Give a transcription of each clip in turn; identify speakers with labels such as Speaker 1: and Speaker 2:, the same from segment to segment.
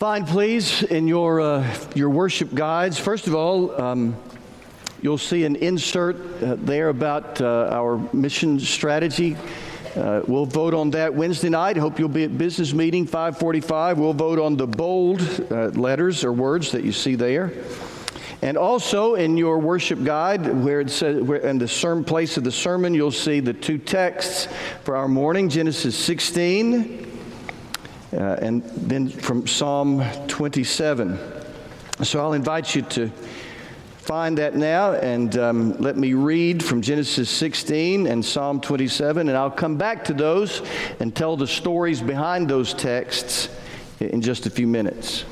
Speaker 1: Find, please, in your, uh, your worship guides, first of all, um, you'll see an insert uh, there about uh, our mission strategy. Uh, we'll vote on that Wednesday night. Hope you'll be at business meeting 545. We'll vote on the bold uh, letters or words that you see there. And also in your worship guide, where it says, where, in the sermon place of the sermon, you'll see the two texts for our morning Genesis 16 uh, and then from Psalm 27. So I'll invite you to find that now and um, let me read from Genesis 16 and Psalm 27, and I'll come back to those and tell the stories behind those texts in just a few minutes.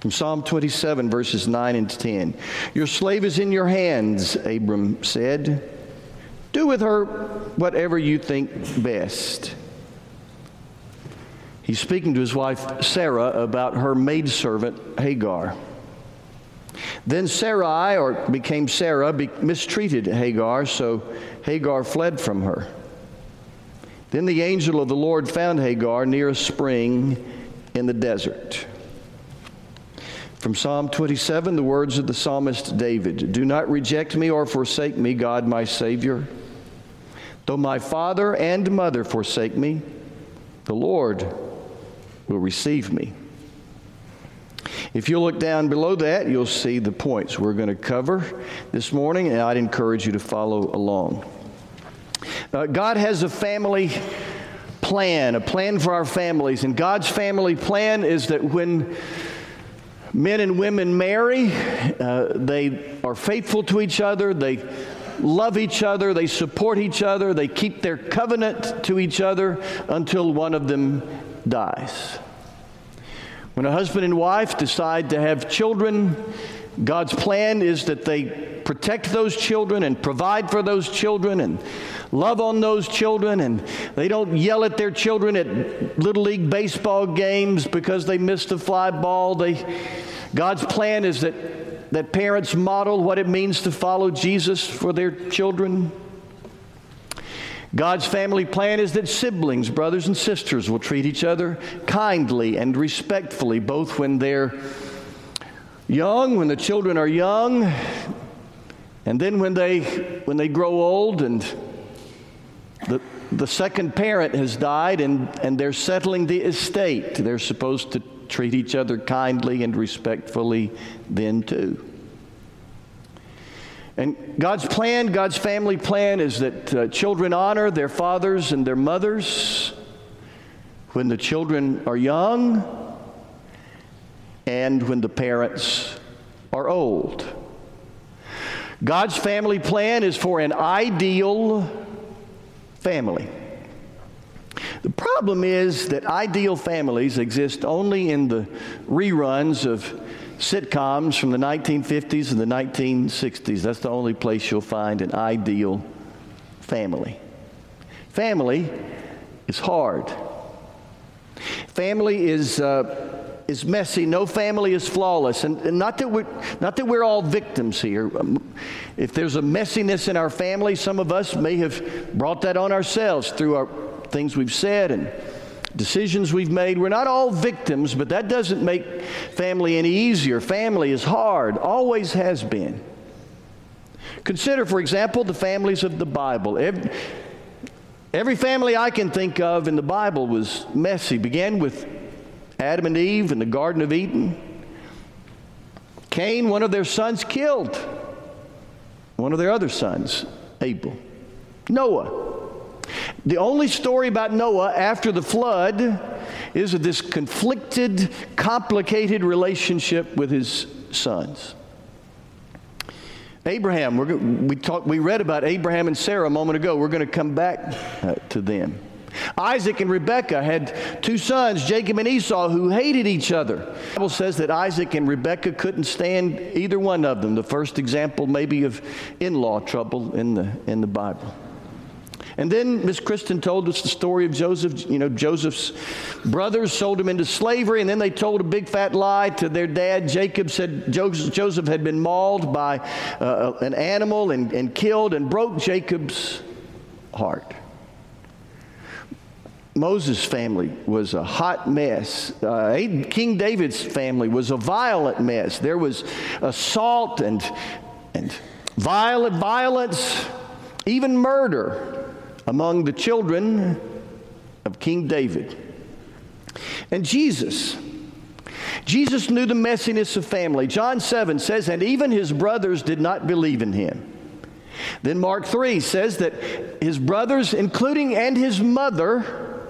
Speaker 1: From Psalm 27, verses 9 and 10. Your slave is in your hands, Abram said. Do with her whatever you think best. He's speaking to his wife Sarah about her maidservant Hagar. Then Sarai, or became Sarah, be, mistreated Hagar, so Hagar fled from her. Then the angel of the Lord found Hagar near a spring in the desert. From Psalm 27, the words of the psalmist David Do not reject me or forsake me, God my Savior. Though my father and mother forsake me, the Lord will receive me. If you look down below that, you'll see the points we're going to cover this morning, and I'd encourage you to follow along. Uh, God has a family plan, a plan for our families, and God's family plan is that when men and women marry, uh, they are faithful to each other, they love each other, they support each other, they keep their covenant to each other until one of them dies. When a husband and wife decide to have children, God's plan is that they protect those children and provide for those children and love on those children and they don't yell at their children at little league baseball games because they missed a fly ball. They, God's plan is that, that parents model what it means to follow Jesus for their children. God's family plan is that siblings, brothers and sisters, will treat each other kindly and respectfully, both when they're young, when the children are young, and then when they, when they grow old and the, the second parent has died and, and they're settling the estate. They're supposed to treat each other kindly and respectfully then, too. And God's plan, God's family plan, is that uh, children honor their fathers and their mothers when the children are young and when the parents are old. God's family plan is for an ideal family. The problem is that ideal families exist only in the reruns of sitcoms from the 1950s and the 1960s. That's the only place you'll find an ideal family. Family is hard. Family is, uh, is messy. No family is flawless. And, and, not, that we're, not that we're all victims here. Um, if there's a messiness in our family, some of us may have brought that on ourselves through our things we've said and decisions we've made. We're not all victims, but that doesn't make family any easier. Family is hard, always has been. Consider, for example, the families of the Bible. Every, every family I can think of in the Bible was messy. Began with Adam and Eve in the Garden of Eden. Cain, one of their sons, killed one of their other sons, Abel. Noah, the only story about Noah after the flood is of this conflicted, complicated relationship with his sons. Abraham, we, talked, we read about Abraham and Sarah a moment ago. We're going to come back uh, to them. Isaac and Rebekah had two sons, Jacob and Esau, who hated each other. The Bible says that Isaac and Rebekah couldn't stand either one of them. The first example, maybe, of in law trouble in the, in the Bible. And then Miss Kristen told us the story of Joseph. You know, Joseph's brothers sold him into slavery, and then they told a big fat lie to their dad. Jacob said Joseph had been mauled by uh, an animal and, and killed and broke Jacob's heart. Moses' family was a hot mess. Uh, King David's family was a violent mess. There was assault and, and violent violence, even murder among the children of King David. And Jesus, Jesus knew the messiness of family. John 7 says, and even his brothers did not believe in him. Then Mark 3 says that his brothers, including and his mother,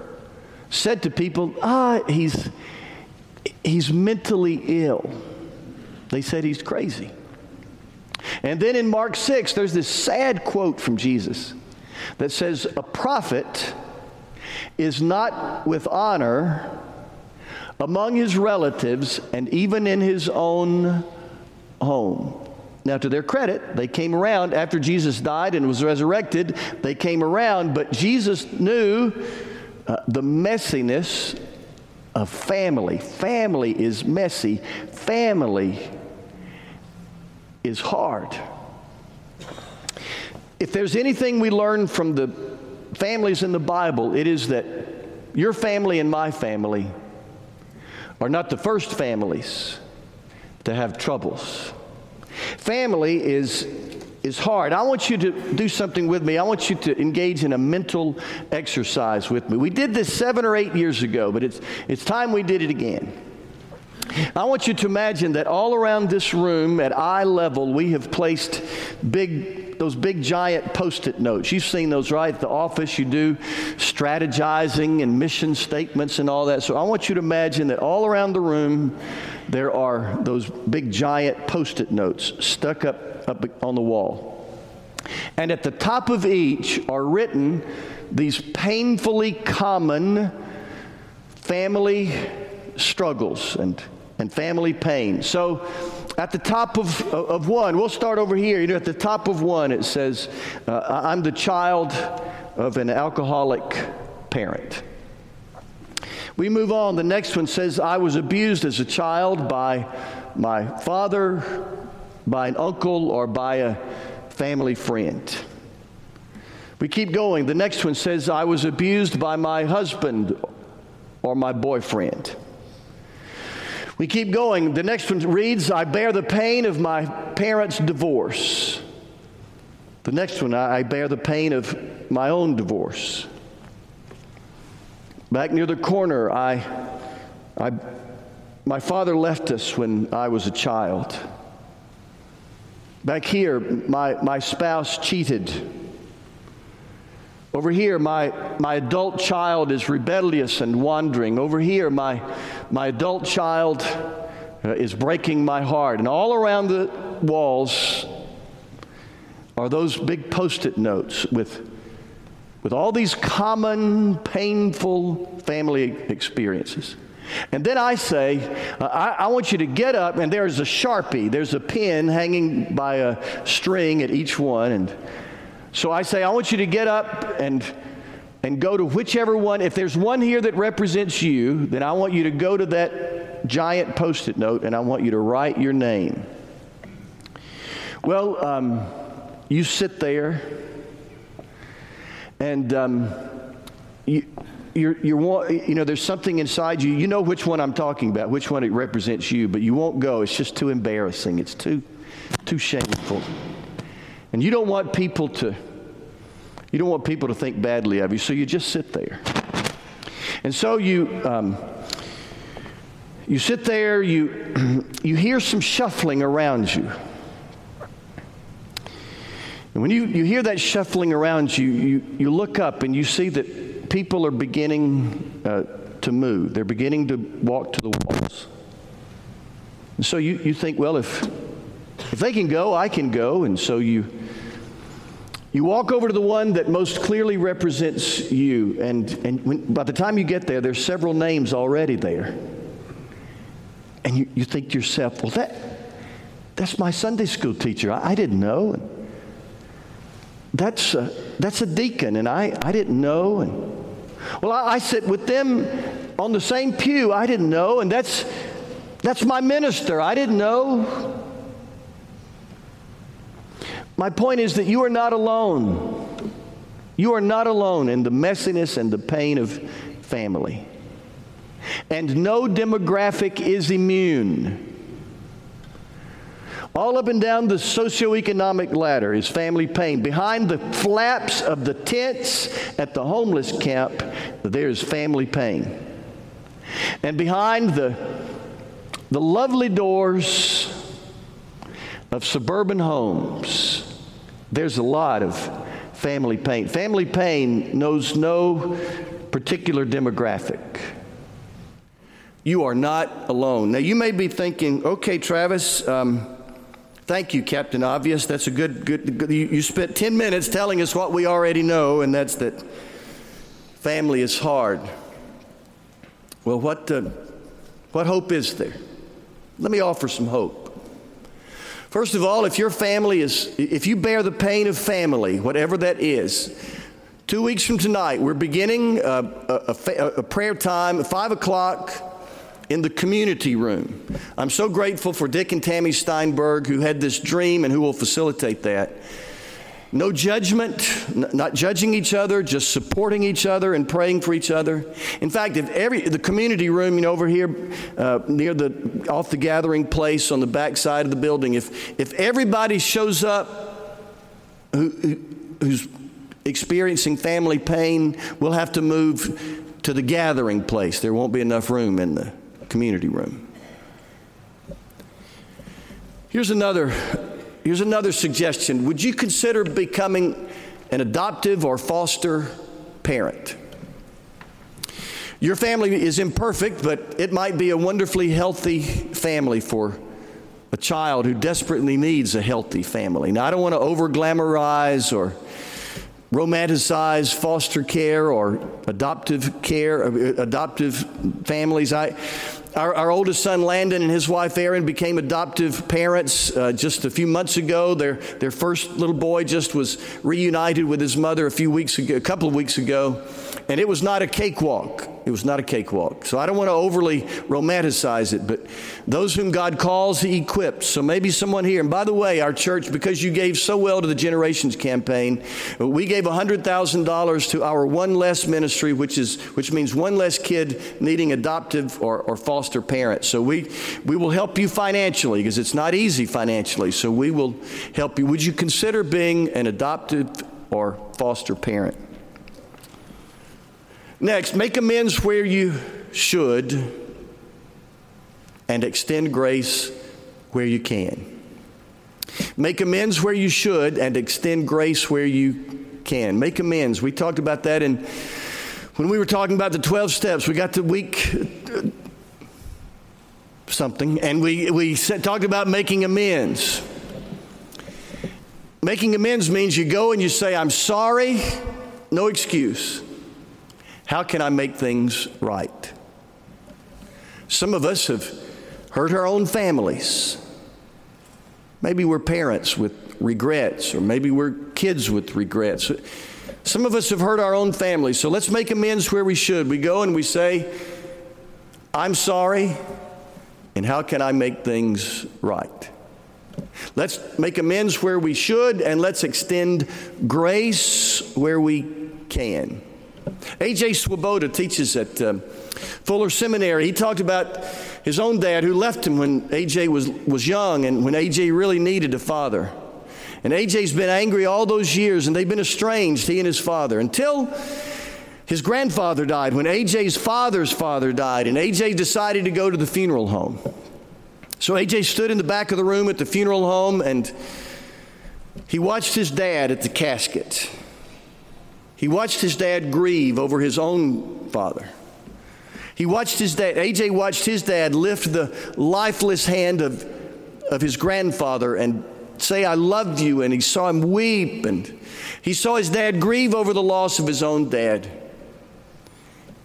Speaker 1: said to people, ah, he's, he's mentally ill. They said he's crazy. And then in Mark 6, there's this sad quote from Jesus that says, A prophet is not with honor among his relatives and even in his own home. Now, to their credit, they came around after Jesus died and was resurrected. They came around, but Jesus knew uh, the messiness of family. Family is messy, family is hard. If there's anything we learn from the families in the Bible, it is that your family and my family are not the first families to have troubles. Family is is hard. I want you to do something with me. I want you to engage in a mental exercise with me. We did this seven or eight years ago, but it's, it's time we did it again. I want you to imagine that all around this room at eye level, we have placed big, those big giant post it notes. You've seen those, right? At the office, you do strategizing and mission statements and all that. So I want you to imagine that all around the room, there are those big giant post it notes stuck up, up on the wall. And at the top of each are written these painfully common family struggles and and family pain. So at the top of, of one, we'll start over here. You know, at the top of one, it says, uh, I'm the child of an alcoholic parent. We move on. The next one says, I was abused as a child by my father, by an uncle, or by a family friend. We keep going. The next one says, I was abused by my husband or my boyfriend. We keep going. The next one reads, I bear the pain of my parents' divorce. The next one, I bear the pain of my own divorce. Back near the corner, I, I, my father left us when I was a child. Back here, my, my spouse cheated. Over here, my, my adult child is rebellious and wandering. Over here, my, my adult child uh, is breaking my heart. And all around the walls are those big post it notes with, with all these common, painful family experiences. And then I say, uh, I, I, want you to get up, and there's a sharpie, there's a pin hanging by a string at each one. And so I say, I want you to get up and and go to whichever one. If there's one here that represents you, then I want you to go to that giant post it note and I want you to write your name. Well, um, you sit there and um, you, you're, you're, you know, there's something inside you. You know which one I'm talking about, which one it represents you, but you won't go. It's just too embarrassing. It's too, too shameful. And you don't want people to, you don't want people to think badly of you, so you just sit there. And so you, um, you sit there, you, you hear some shuffling around you. And when you, you hear that shuffling around you, you, you look up and you see that people are beginning uh, to move. They're beginning to walk to the walls. And so you, you think, well, if, if they can go, I can go. And so you, you walk over to the one that most clearly represents you, and, and when, by the time you get there, there's several names already there. And you, you think to yourself, well, that, that's my Sunday school teacher. I, I didn't know. And That's a, that's a deacon, and I, I didn't know. And, well, I, I sit with them on the same pew. I didn't know. And that's, that's my minister. I didn't know. My point is that you are not alone. You are not alone in the messiness and the pain of family. And no demographic is immune. All up and down the socioeconomic ladder is family pain. Behind the flaps of the tents at the homeless camp, there's family pain. And behind the, the lovely doors of suburban homes, there's a lot of family pain. Family pain knows no particular demographic. You are not alone. Now, you may be thinking, okay, Travis, um, thank you, Captain Obvious. That's a good, good, good you, you spent 10 minutes telling us what we already know, and that's that family is hard. Well, what, uh, what hope is there? Let me offer some hope. First of all, if your family is, if you bear the pain of family, whatever that is, two weeks from tonight, we're beginning uh, a, a, a, a prayer time at 5 o'clock in the community room. I'm so grateful for Dick and Tammy Steinberg who had this dream and who will facilitate that. No judgment, not judging each other, just supporting each other and praying for each other. In fact, if every the community room, you know, over here uh, near the off the gathering place on the back side of the building, if if everybody shows up who, who, who's experiencing family pain, we'll have to move to the gathering place. There won't be enough room in the community room. Here's another, here's another suggestion. Would you consider becoming an adoptive or foster parent? Your family is imperfect, but it might be a wonderfully healthy family for a child who desperately needs a healthy family. Now, I don't want to over glamorize or romanticize foster care or adoptive care, uh, adoptive families. I, our, our, oldest son Landon and his wife Erin became adoptive parents uh, just a few months ago. Their, their first little boy just was reunited with his mother a few weeks ago, a couple of weeks ago, and it was not a cakewalk. It was not a cakewalk. So I don't want to overly romanticize it, but those whom God calls, He equips. So maybe someone here, and by the way, our church, because you gave so well to the Generations campaign, we gave $100,000 to our One Less ministry, which, is, which means one less kid needing adoptive or, or foster parents. So we, we will help you financially because it's not easy financially. So we will help you. Would you consider being an adoptive or foster parent? Next, make amends where you should and extend grace where you can. Make amends where you should and extend grace where you can. Make amends. We talked about that in when we were talking about the 12 steps. We got to week uh, something and we, we talked about making amends. Making amends means you go and you say, I'm sorry, no excuse. How can I make things right? Some of us have hurt our own families. Maybe we're parents with regrets, or maybe we're kids with regrets. Some of us have hurt our own families, so let's make amends where we should. We go and we say, I'm sorry, and how can I make things right? Let's make amends where we should, and let's extend grace where we can. A.J. Swoboda teaches at uh, Fuller Seminary. He talked about his own dad who left him when A.J. was, was young and when A.J. really needed a father. And A.J.'s been angry all those years and they've been estranged, he and his father, until his grandfather died, when A.J.'s father's father died, and A.J. decided to go to the funeral home. So A.J. stood in the back of the room at the funeral home and he watched his dad at the casket. He watched his dad grieve over his own father. He watched his dad, AJ watched his dad lift the lifeless hand of, of his grandfather and say, I love you. And he saw him weep. And he saw his dad grieve over the loss of his own dad.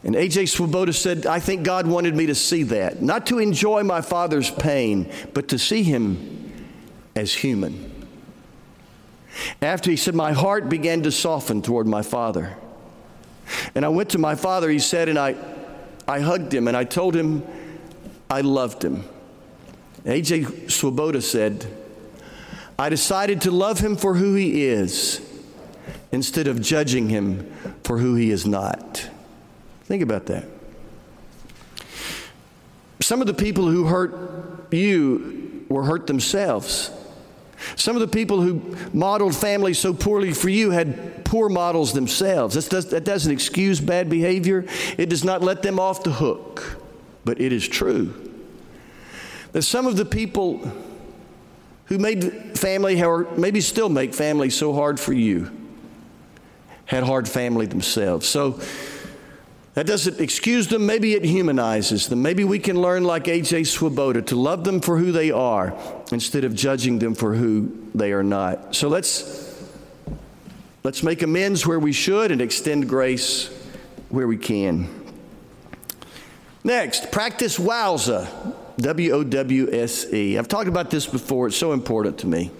Speaker 1: And A.J. Swoboda said, I think God wanted me to see that. Not to enjoy my father's pain, but to see him as human. After he said, My heart began to soften toward my father. And I went to my father, he said, and I, I hugged him and I told him I loved him. A.J. Swoboda said, I decided to love him for who he is instead of judging him for who he is not. Think about that. Some of the people who hurt you were hurt themselves. Some of the people who modeled family so poorly for you had poor models themselves. Does, that doesn't excuse bad behavior, it does not let them off the hook. But it is true that some of the people who made family, or maybe still make family so hard for you, had hard family themselves. So that doesn't excuse them, maybe it humanizes them. Maybe we can learn, like A.J. Swoboda, to love them for who they are instead of judging them for who they are not. So let's, let's make amends where we should and extend grace where we can. Next, practice wowza. W O W S E. I've talked about this before, it's so important to me.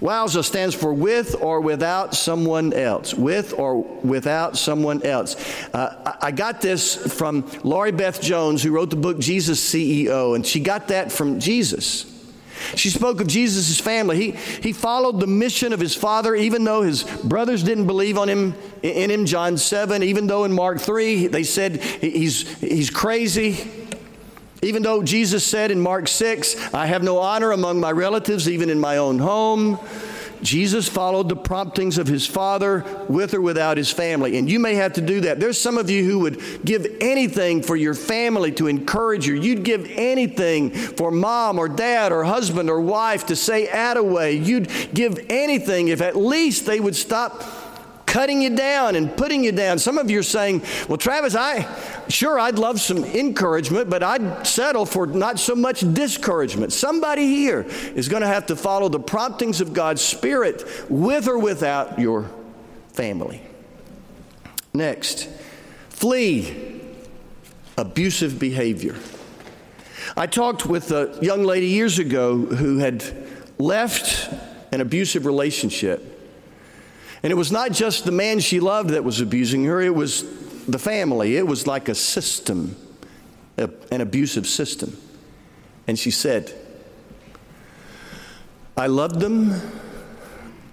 Speaker 1: Wowza stands for with or without someone else. With or without someone else. Uh, I got this from Laurie Beth Jones, who wrote the book Jesus CEO, and she got that from Jesus. She spoke of Jesus' family. He, he followed the mission of his father, even though his brothers didn't believe on him in him, John 7, even though in Mark 3 they said he's, he's crazy. Even though Jesus said in Mark 6, I have no honor among my relatives, even in my own home, Jesus followed the promptings of his father with or without his family. And you may have to do that. There's some of you who would give anything for your family to encourage you. You'd give anything for mom or dad or husband or wife to say Attaway. You'd give anything if at least they would stop cutting you down and putting you down. Some of you are saying, Well, Travis, I sure I'd love some encouragement, but I'd settle for not so much discouragement. Somebody here is going to have to follow the promptings of God's Spirit with or without your family. Next, flee abusive behavior. I talked with a young lady years ago who had left an abusive relationship and it was not just the man she loved that was abusing her, it was the family. It was like a system, a, an abusive system. And she said, I love them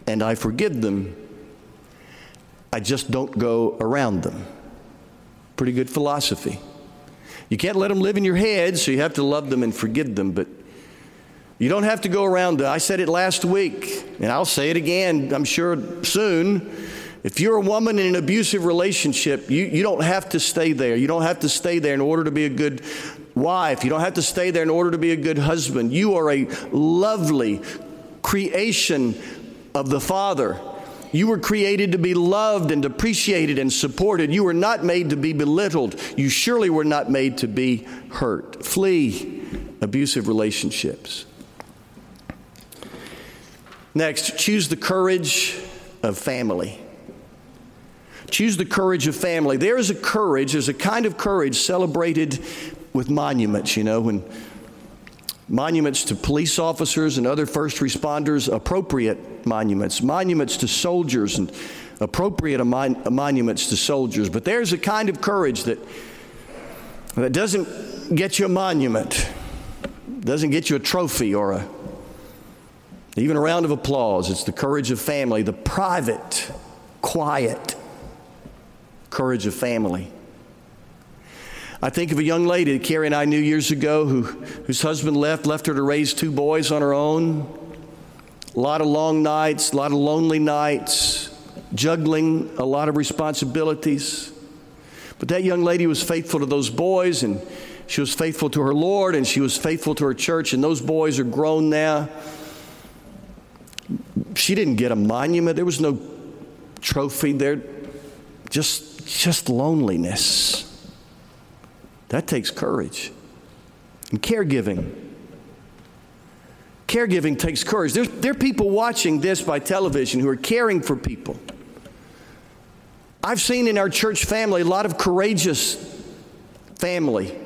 Speaker 1: and I forgive them. I just don't go around them. Pretty good philosophy. You can't let them live in your head, so you have to love them and forgive them, but you don't have to go around. I said it last week, and I'll say it again, I'm sure soon. If you're a woman in an abusive relationship, you, you don't have to stay there. You don't have to stay there in order to be a good wife. You don't have to stay there in order to be a good husband. You are a lovely creation of the Father. You were created to be loved and appreciated and supported. You were not made to be belittled. You surely were not made to be hurt. Flee abusive relationships. Next, choose the courage of family. Choose the courage of family. There is a courage, there's a kind of courage celebrated with monuments, you know, when monuments to police officers and other first responders, appropriate monuments, monuments to soldiers and appropriate mon- monuments to soldiers. But there's a kind of courage that, that doesn't get you a monument, doesn't get you a trophy or a even a round of applause. It's the courage of family, the private, quiet courage of family. I think of a young lady that Carrie and I knew years ago who, whose husband left, left her to raise two boys on her own. A lot of long nights, a lot of lonely nights, juggling a lot of responsibilities. But that young lady was faithful to those boys and she was faithful to her Lord and she was faithful to her church, and those boys are grown now. She didn't get a monument. There was no trophy there. Just, just loneliness. That takes courage. And caregiving. Caregiving takes courage. There's, there are people watching this by television who are caring for people. I've seen in our church family a lot of courageous family.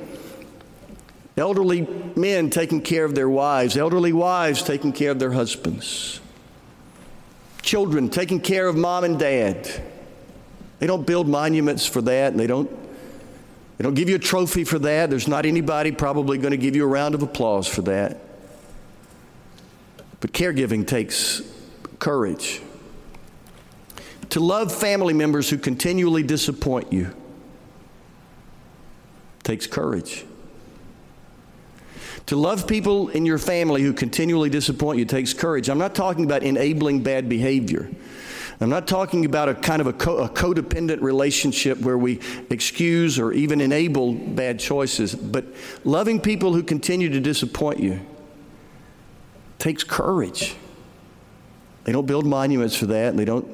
Speaker 1: Elderly men taking care of their wives, elderly wives taking care of their husbands children, taking care of mom and dad. They don't build monuments for that, and they don't, they don't give you a trophy for that. There's not anybody probably going to give you a round of applause for that. But caregiving takes courage. To love family members who continually disappoint you. takes courage. To love people in your family who continually disappoint you takes courage. I'm not talking about enabling bad behavior. I'm not talking about a kind of a, co- a, codependent relationship where we excuse or even enable bad choices, but loving people who continue to disappoint you takes courage. They don't build monuments for that, and they don't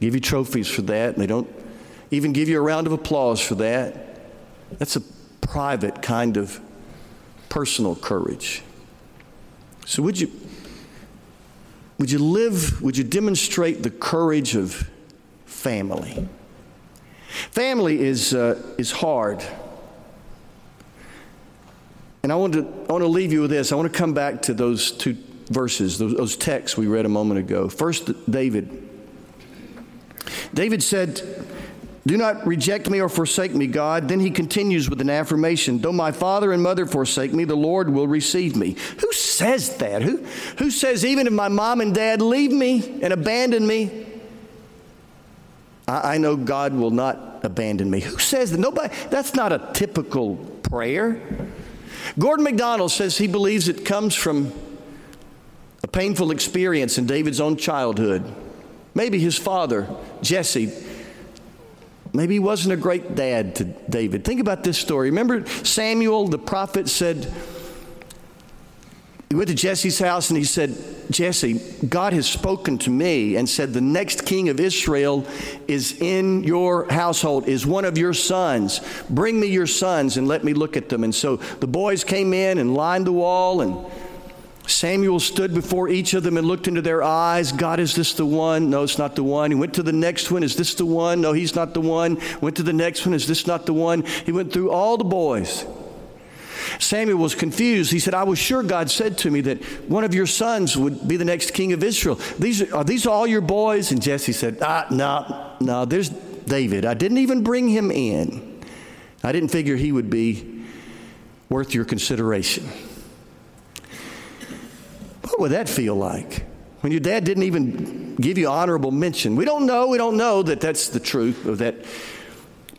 Speaker 1: give you trophies for that, and they don't even give you a round of applause for that. That's a private kind of personal courage. So, would you, would you live, would you demonstrate the courage of family? Family is, uh, is hard. And I want, to, I want to leave you with this. I want to come back to those two verses, those, those texts we read a moment ago. First, David. David said, do not reject me or forsake me, God. Then he continues with an affirmation Though my father and mother forsake me, the Lord will receive me. Who says that? Who, who says, even if my mom and dad leave me and abandon me, I, I know God will not abandon me? Who says that? Nobody, that's not a typical prayer. Gordon MacDonald says he believes it comes from a painful experience in David's own childhood. Maybe his father, Jesse, Maybe he wasn't a great dad to David. Think about this story. Remember, Samuel, the prophet, said, he went to Jesse's house and he said, Jesse, God has spoken to me and said, The next king of Israel is in your household, is one of your sons. Bring me your sons and let me look at them. And so the boys came in and lined the wall and Samuel stood before each of them and looked into their eyes. God, is this the one? No, it's not the one. He went to the next one. Is this the one? No, he's not the one. Went to the next one. Is this not the one? He went through all the boys. Samuel was confused. He said, I was sure God said to me that one of your sons would be the next king of Israel. These are, these all your boys? And Jesse said, Ah, no, no, there's David. I didn't even bring him in. I didn't figure he would be worth your consideration. What would that feel like? When your dad didn't even give you honorable mention. We don't know, we don't know that that's the truth of that.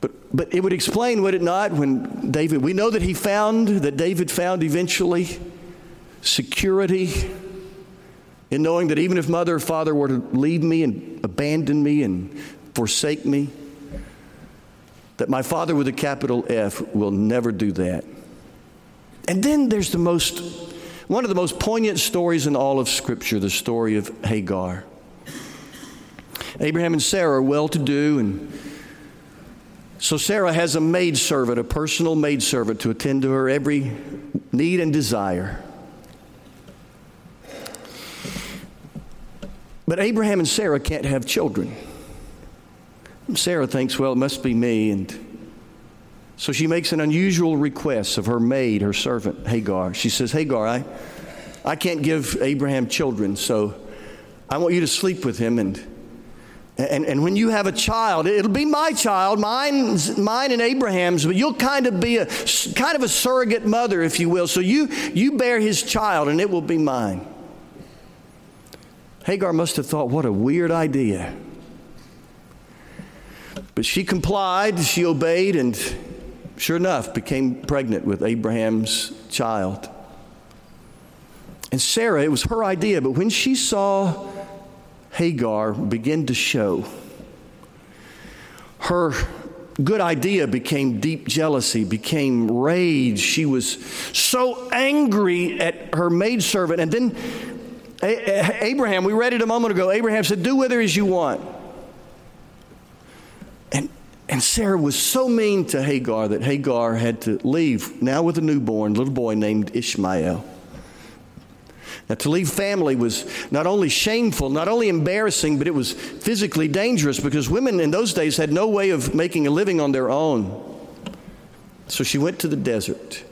Speaker 1: But, but it would explain, would it not, when David, we know that he found, that David found eventually security in knowing that even if mother or father were to leave me and abandon me and forsake me, that my father with a capital F will never do that. And then there's the most one of the most poignant stories in all of Scripture, the story of Hagar. Abraham and Sarah are well to do, and so Sarah has a maidservant, a personal maidservant, to attend to her every need and desire. But Abraham and Sarah can't have children. Sarah thinks, well, it must be me, and so she makes an unusual request of her maid, her servant, Hagar. She says, Hagar, I, I can't give Abraham children, so I want you to sleep with him. And, and, and when you have a child, it'll be my child, mine, mine and Abraham's, but you'll kind of be a kind of a surrogate mother, if you will. So you, you bear his child, and it will be mine. Hagar must have thought, what a weird idea. But she complied, she obeyed, and sure enough, became pregnant with Abraham's child. And Sarah, it was her idea, but when she saw Hagar begin to show, her good idea became deep jealousy, became rage. She was so angry at her maidservant. And then Abraham, we read it a moment ago, Abraham said, Do with her as you want. And Sarah was so mean to Hagar that Hagar had to leave, now with a newborn little boy named Ishmael. Now, to leave family was not only shameful, not only embarrassing, but it was physically dangerous because women in those days had no way of making a living on their own. So she went to the desert.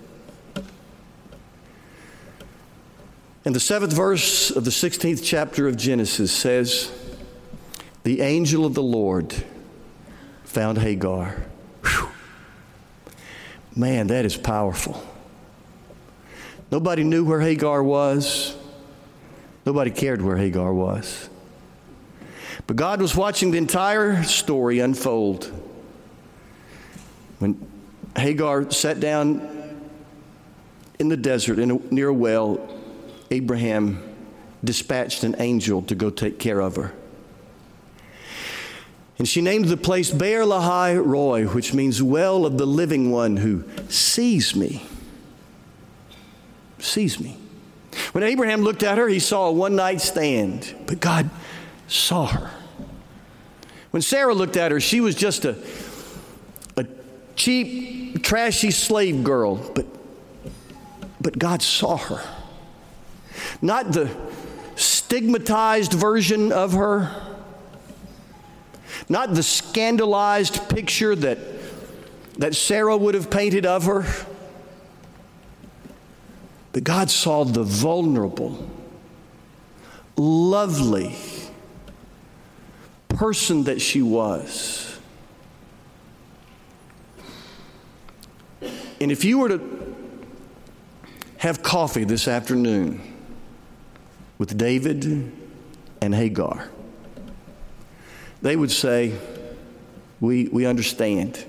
Speaker 1: And the seventh verse of the 16th chapter of Genesis says, The angel of the Lord found Hagar. Whew. Man, that is powerful. Nobody knew where Hagar was. Nobody cared where Hagar was. But God was watching the entire story unfold. When Hagar sat down in the desert in a, near a well. Abraham dispatched an angel to go take care of her. And she named the place Beer Lahai Roi, which means well of the living one who sees me. Sees me. When Abraham looked at her, he saw a one night stand, but God saw her. When Sarah looked at her, she was just a, a cheap, trashy slave girl, but, but God saw her. Not the stigmatized version of her, not the scandalized picture that, that Sarah would have painted of her, but God saw the vulnerable, lovely person that she was. And if you were to have coffee this afternoon with David and Hagar, they would say, We, we understand.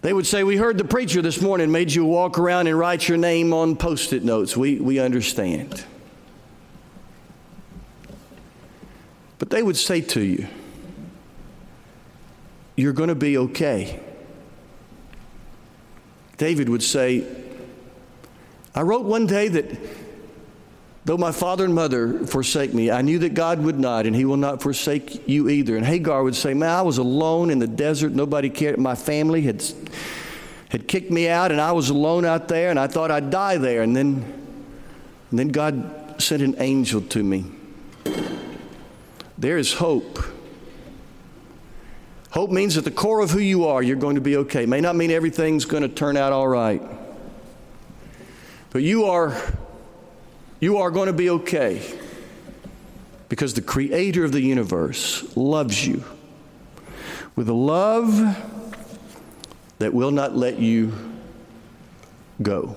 Speaker 1: They would say, We heard the preacher this morning made you walk around and write your name on post it notes. We, we understand. But they would say to you, You're going to be okay. David would say, I wrote one day that Though my father and mother forsake me, I knew that God would not, and He will not forsake you either. And Hagar would say, Man, I was alone in the desert. Nobody cared. My family had, had kicked me out, and I was alone out there, and I thought I'd die there. And then, and then God sent an angel to me. There is hope. Hope means at the core of who you are, you're going to be okay. May not mean everything's going to turn out all right. But you are you are going to be okay because the creator of the universe loves you with a love that will not let you go.